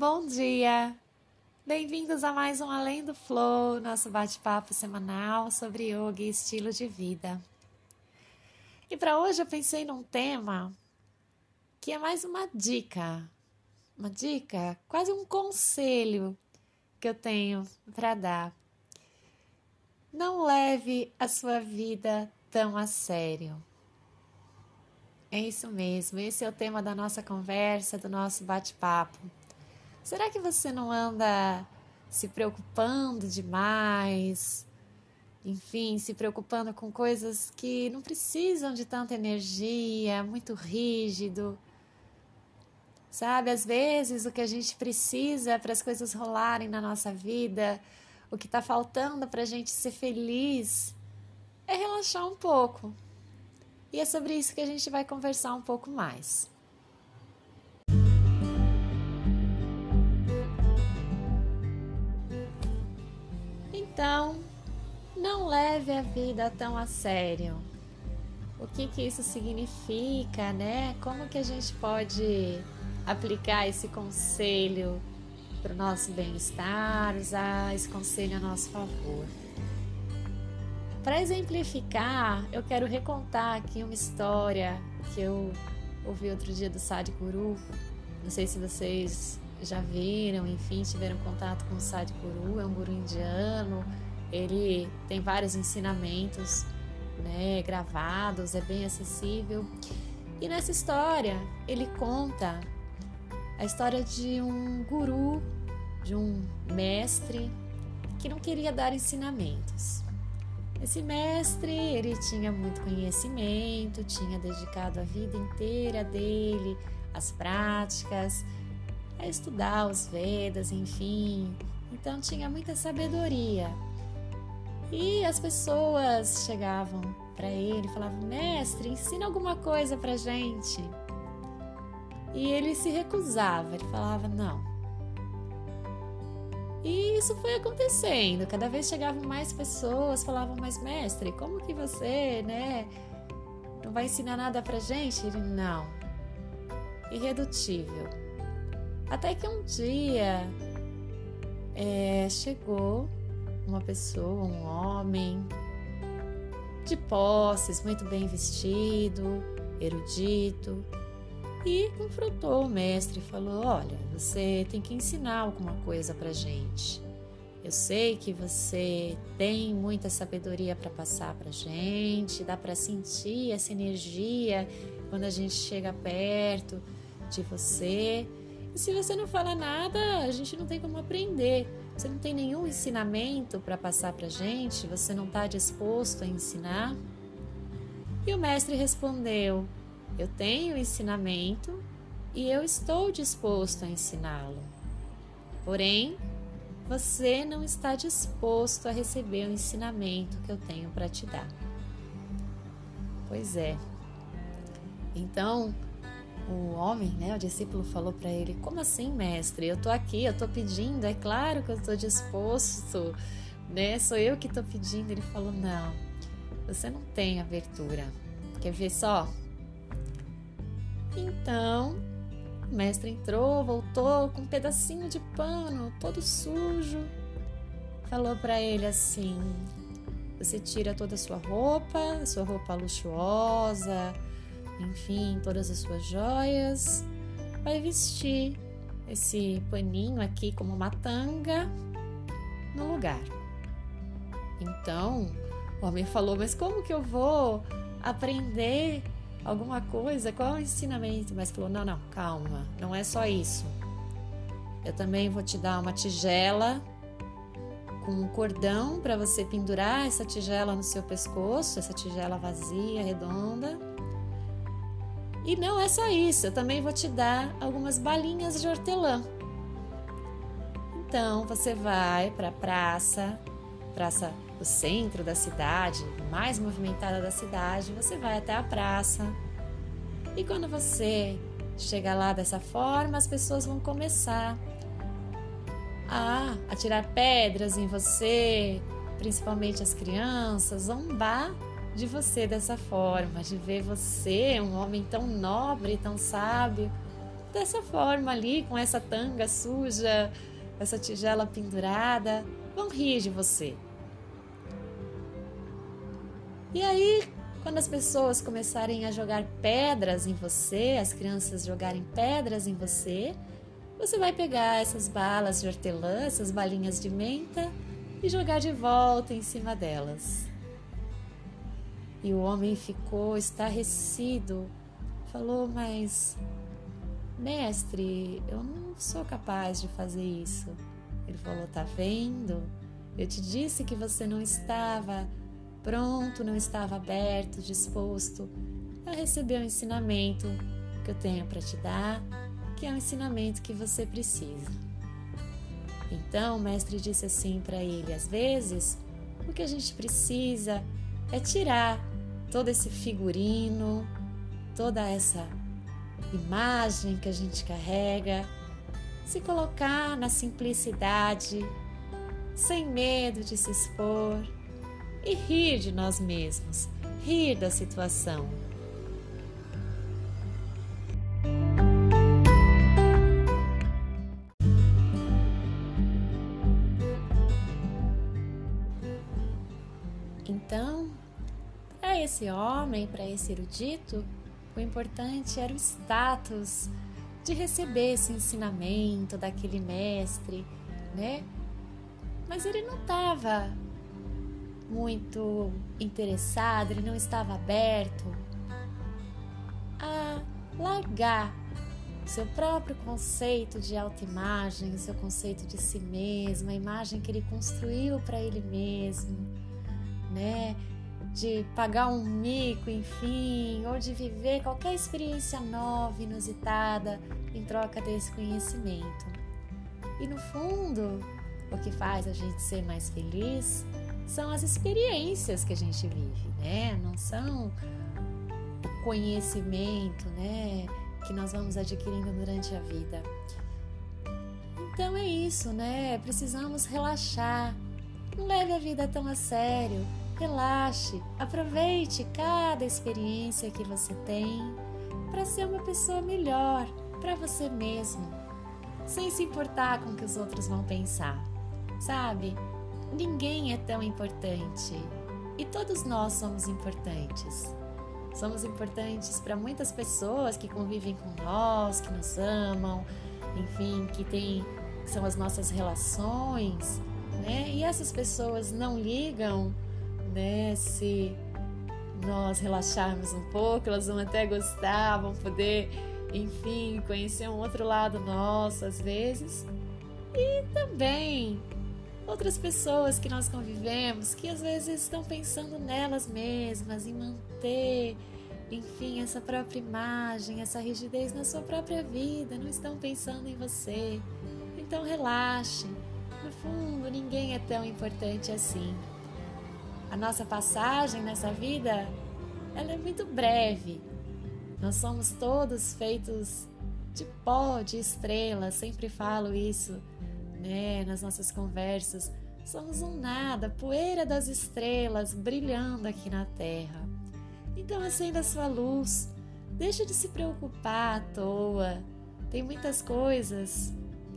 Bom dia! Bem-vindos a mais um Além do Flow, nosso bate-papo semanal sobre yoga e estilo de vida. E para hoje eu pensei num tema que é mais uma dica, uma dica, quase um conselho que eu tenho para dar. Não leve a sua vida tão a sério. É isso mesmo, esse é o tema da nossa conversa, do nosso bate-papo. Será que você não anda se preocupando demais? Enfim, se preocupando com coisas que não precisam de tanta energia, muito rígido. Sabe, às vezes o que a gente precisa para as coisas rolarem na nossa vida, o que está faltando para a gente ser feliz, é relaxar um pouco. E é sobre isso que a gente vai conversar um pouco mais. Então, não leve a vida tão a sério. O que que isso significa, né? Como que a gente pode aplicar esse conselho para o nosso bem-estar, usar esse conselho a nosso favor? Para exemplificar, eu quero recontar aqui uma história que eu ouvi outro dia do Sadhguru. Não sei se vocês já viram, enfim, tiveram contato com o Sadhguru, é um guru indiano. Ele tem vários ensinamentos, né, gravados, é bem acessível. E nessa história, ele conta a história de um guru, de um mestre que não queria dar ensinamentos. Esse mestre, ele tinha muito conhecimento, tinha dedicado a vida inteira dele às práticas, a estudar os Vedas, enfim. Então tinha muita sabedoria. E as pessoas chegavam para ele falavam: "Mestre, ensina alguma coisa pra gente". E ele se recusava, ele falava: "Não, e isso foi acontecendo. Cada vez chegavam mais pessoas, falavam, mas mestre, como que você, né, não vai ensinar nada pra gente? Ele, não. Irredutível. Até que um dia é, chegou uma pessoa, um homem, de posses, muito bem vestido, erudito, e confrontou o mestre e falou: Olha, você tem que ensinar alguma coisa para gente. Eu sei que você tem muita sabedoria para passar para gente, dá para sentir essa energia quando a gente chega perto de você. E se você não fala nada, a gente não tem como aprender. Você não tem nenhum ensinamento para passar para gente, você não está disposto a ensinar? E o mestre respondeu: eu tenho ensinamento e eu estou disposto a ensiná-lo. Porém, você não está disposto a receber o ensinamento que eu tenho para te dar. Pois é. Então, o homem, né, o discípulo falou para ele: "Como assim, mestre? Eu tô aqui, eu tô pedindo, é claro que eu estou disposto, né? Sou eu que estou pedindo". Ele falou: "Não. Você não tem abertura. Quer ver só? Então, o mestre entrou, voltou com um pedacinho de pano todo sujo. Falou para ele assim: Você tira toda a sua roupa, sua roupa luxuosa, enfim, todas as suas joias, vai vestir esse paninho aqui como uma tanga no lugar. Então, o homem falou: Mas como que eu vou aprender alguma coisa, qual é o ensinamento? Mas falou: não, não, calma, não é só isso. Eu também vou te dar uma tigela com um cordão para você pendurar essa tigela no seu pescoço, essa tigela vazia, redonda. E não é só isso, eu também vou te dar algumas balinhas de hortelã. Então você vai para a praça, praça o centro da cidade, mais movimentada da cidade, você vai até a praça. E quando você chega lá dessa forma, as pessoas vão começar a atirar pedras em você, principalmente as crianças, zombar de você dessa forma, de ver você, um homem tão nobre, tão sábio, dessa forma ali, com essa tanga suja, essa tigela pendurada, vão rir de você. E aí, quando as pessoas começarem a jogar pedras em você, as crianças jogarem pedras em você, você vai pegar essas balas de hortelã, essas balinhas de menta e jogar de volta em cima delas. E o homem ficou estarrecido, falou: Mas, mestre, eu não sou capaz de fazer isso. Ele falou: Tá vendo? Eu te disse que você não estava pronto, não estava aberto, disposto a receber o ensinamento que eu tenho para te dar, que é o ensinamento que você precisa. Então o mestre disse assim para ele: às vezes, o que a gente precisa é tirar todo esse figurino, toda essa imagem que a gente carrega, se colocar na simplicidade, sem medo de se expor e rir de nós mesmos, rir da situação. Esse homem, para esse erudito, o importante era o status de receber esse ensinamento daquele mestre, né? Mas ele não estava muito interessado, ele não estava aberto a largar seu próprio conceito de autoimagem, seu conceito de si mesmo, a imagem que ele construiu para ele mesmo, né? De pagar um mico, enfim, ou de viver qualquer experiência nova, inusitada em troca desse conhecimento. E no fundo, o que faz a gente ser mais feliz são as experiências que a gente vive, né? Não são o conhecimento, né? Que nós vamos adquirindo durante a vida. Então é isso, né? Precisamos relaxar. Não leve a vida tão a sério. Relaxe, aproveite cada experiência que você tem para ser uma pessoa melhor para você mesmo, sem se importar com o que os outros vão pensar. Sabe? Ninguém é tão importante e todos nós somos importantes. Somos importantes para muitas pessoas que convivem com nós, que nos amam, enfim, que tem que são as nossas relações, né? E essas pessoas não ligam, né, se nós relaxarmos um pouco, elas vão até gostar, vão poder, enfim, conhecer um outro lado nosso às vezes. E também outras pessoas que nós convivemos que às vezes estão pensando nelas mesmas, em manter, enfim, essa própria imagem, essa rigidez na sua própria vida, não estão pensando em você. Então relaxe. No fundo, ninguém é tão importante assim. A nossa passagem nessa vida, ela é muito breve. Nós somos todos feitos de pó, de estrelas, sempre falo isso né, nas nossas conversas, somos um nada, poeira das estrelas brilhando aqui na Terra. Então acenda sua luz, deixa de se preocupar à toa. Tem muitas coisas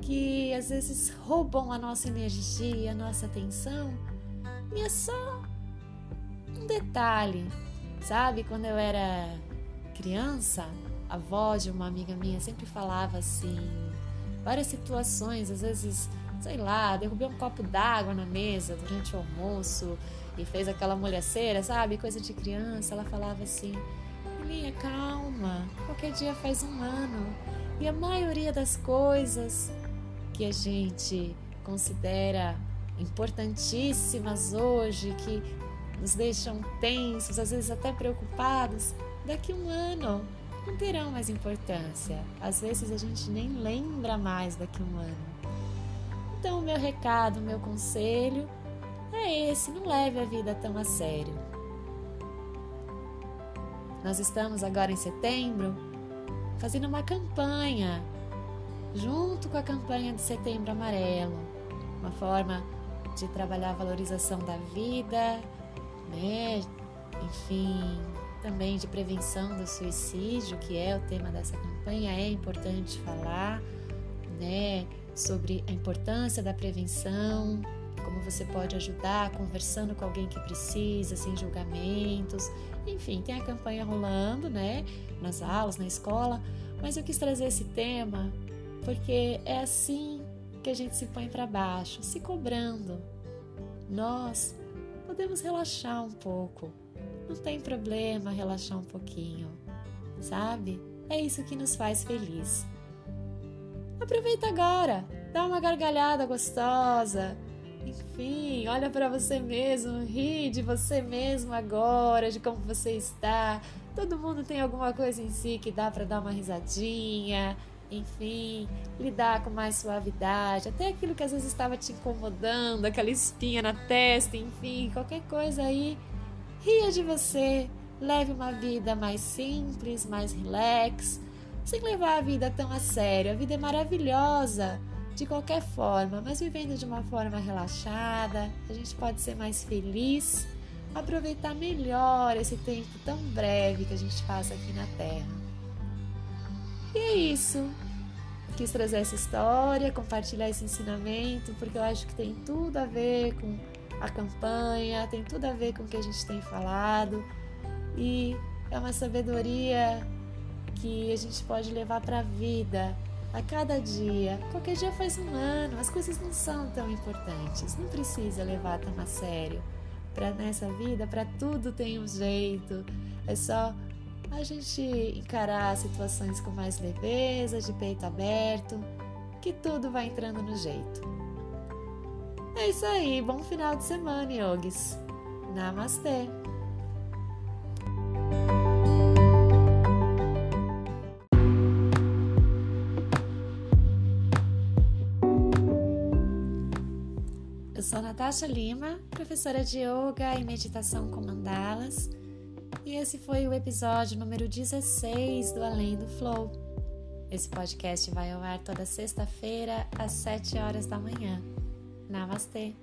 que às vezes roubam a nossa energia, a nossa atenção, e é só um detalhe, sabe? Quando eu era criança, a avó de uma amiga minha sempre falava assim: várias situações, às vezes, sei lá, derrubei um copo d'água na mesa durante o almoço e fez aquela molhaceira, sabe? Coisa de criança. Ela falava assim: Minha calma, qualquer dia faz um ano. E a maioria das coisas que a gente considera importantíssimas hoje, que nos deixam tensos, às vezes até preocupados, daqui um ano não terão mais importância. Às vezes a gente nem lembra mais daqui um ano. Então, o meu recado, o meu conselho é esse: não leve a vida tão a sério. Nós estamos agora em setembro fazendo uma campanha, junto com a campanha de Setembro Amarelo, uma forma de trabalhar a valorização da vida, né? Enfim, também de prevenção do suicídio, que é o tema dessa campanha, é importante falar, né, sobre a importância da prevenção, como você pode ajudar conversando com alguém que precisa, sem julgamentos. Enfim, tem a campanha rolando, né, nas aulas, na escola, mas eu quis trazer esse tema porque é assim que a gente se põe para baixo, se cobrando. Nós podemos relaxar um pouco. Não tem problema relaxar um pouquinho, sabe? É isso que nos faz feliz. Aproveita agora, dá uma gargalhada gostosa. Enfim, olha para você mesmo, ri de você mesmo agora, de como você está. Todo mundo tem alguma coisa em si que dá para dar uma risadinha, enfim, lidar com mais suavidade, até aquilo que às vezes estava te incomodando, aquela espinha na testa, enfim, qualquer coisa aí, ria de você, leve uma vida mais simples, mais relax, sem levar a vida tão a sério. A vida é maravilhosa de qualquer forma, mas vivendo de uma forma relaxada, a gente pode ser mais feliz, aproveitar melhor esse tempo tão breve que a gente passa aqui na Terra. E é isso. Quis trazer essa história, compartilhar esse ensinamento, porque eu acho que tem tudo a ver com a campanha, tem tudo a ver com o que a gente tem falado e é uma sabedoria que a gente pode levar para a vida a cada dia. Qualquer dia faz um ano, as coisas não são tão importantes, não precisa levar tão a sério. Para nessa vida, para tudo tem um jeito. É só a gente encarar situações com mais leveza, de peito aberto, que tudo vai entrando no jeito. É isso aí, bom final de semana, yogis. Namastê! Eu sou Natasha Lima, professora de Yoga e Meditação com Mandalas esse foi o episódio número 16 do Além do Flow. Esse podcast vai ao ar toda sexta-feira às 7 horas da manhã. Namastê!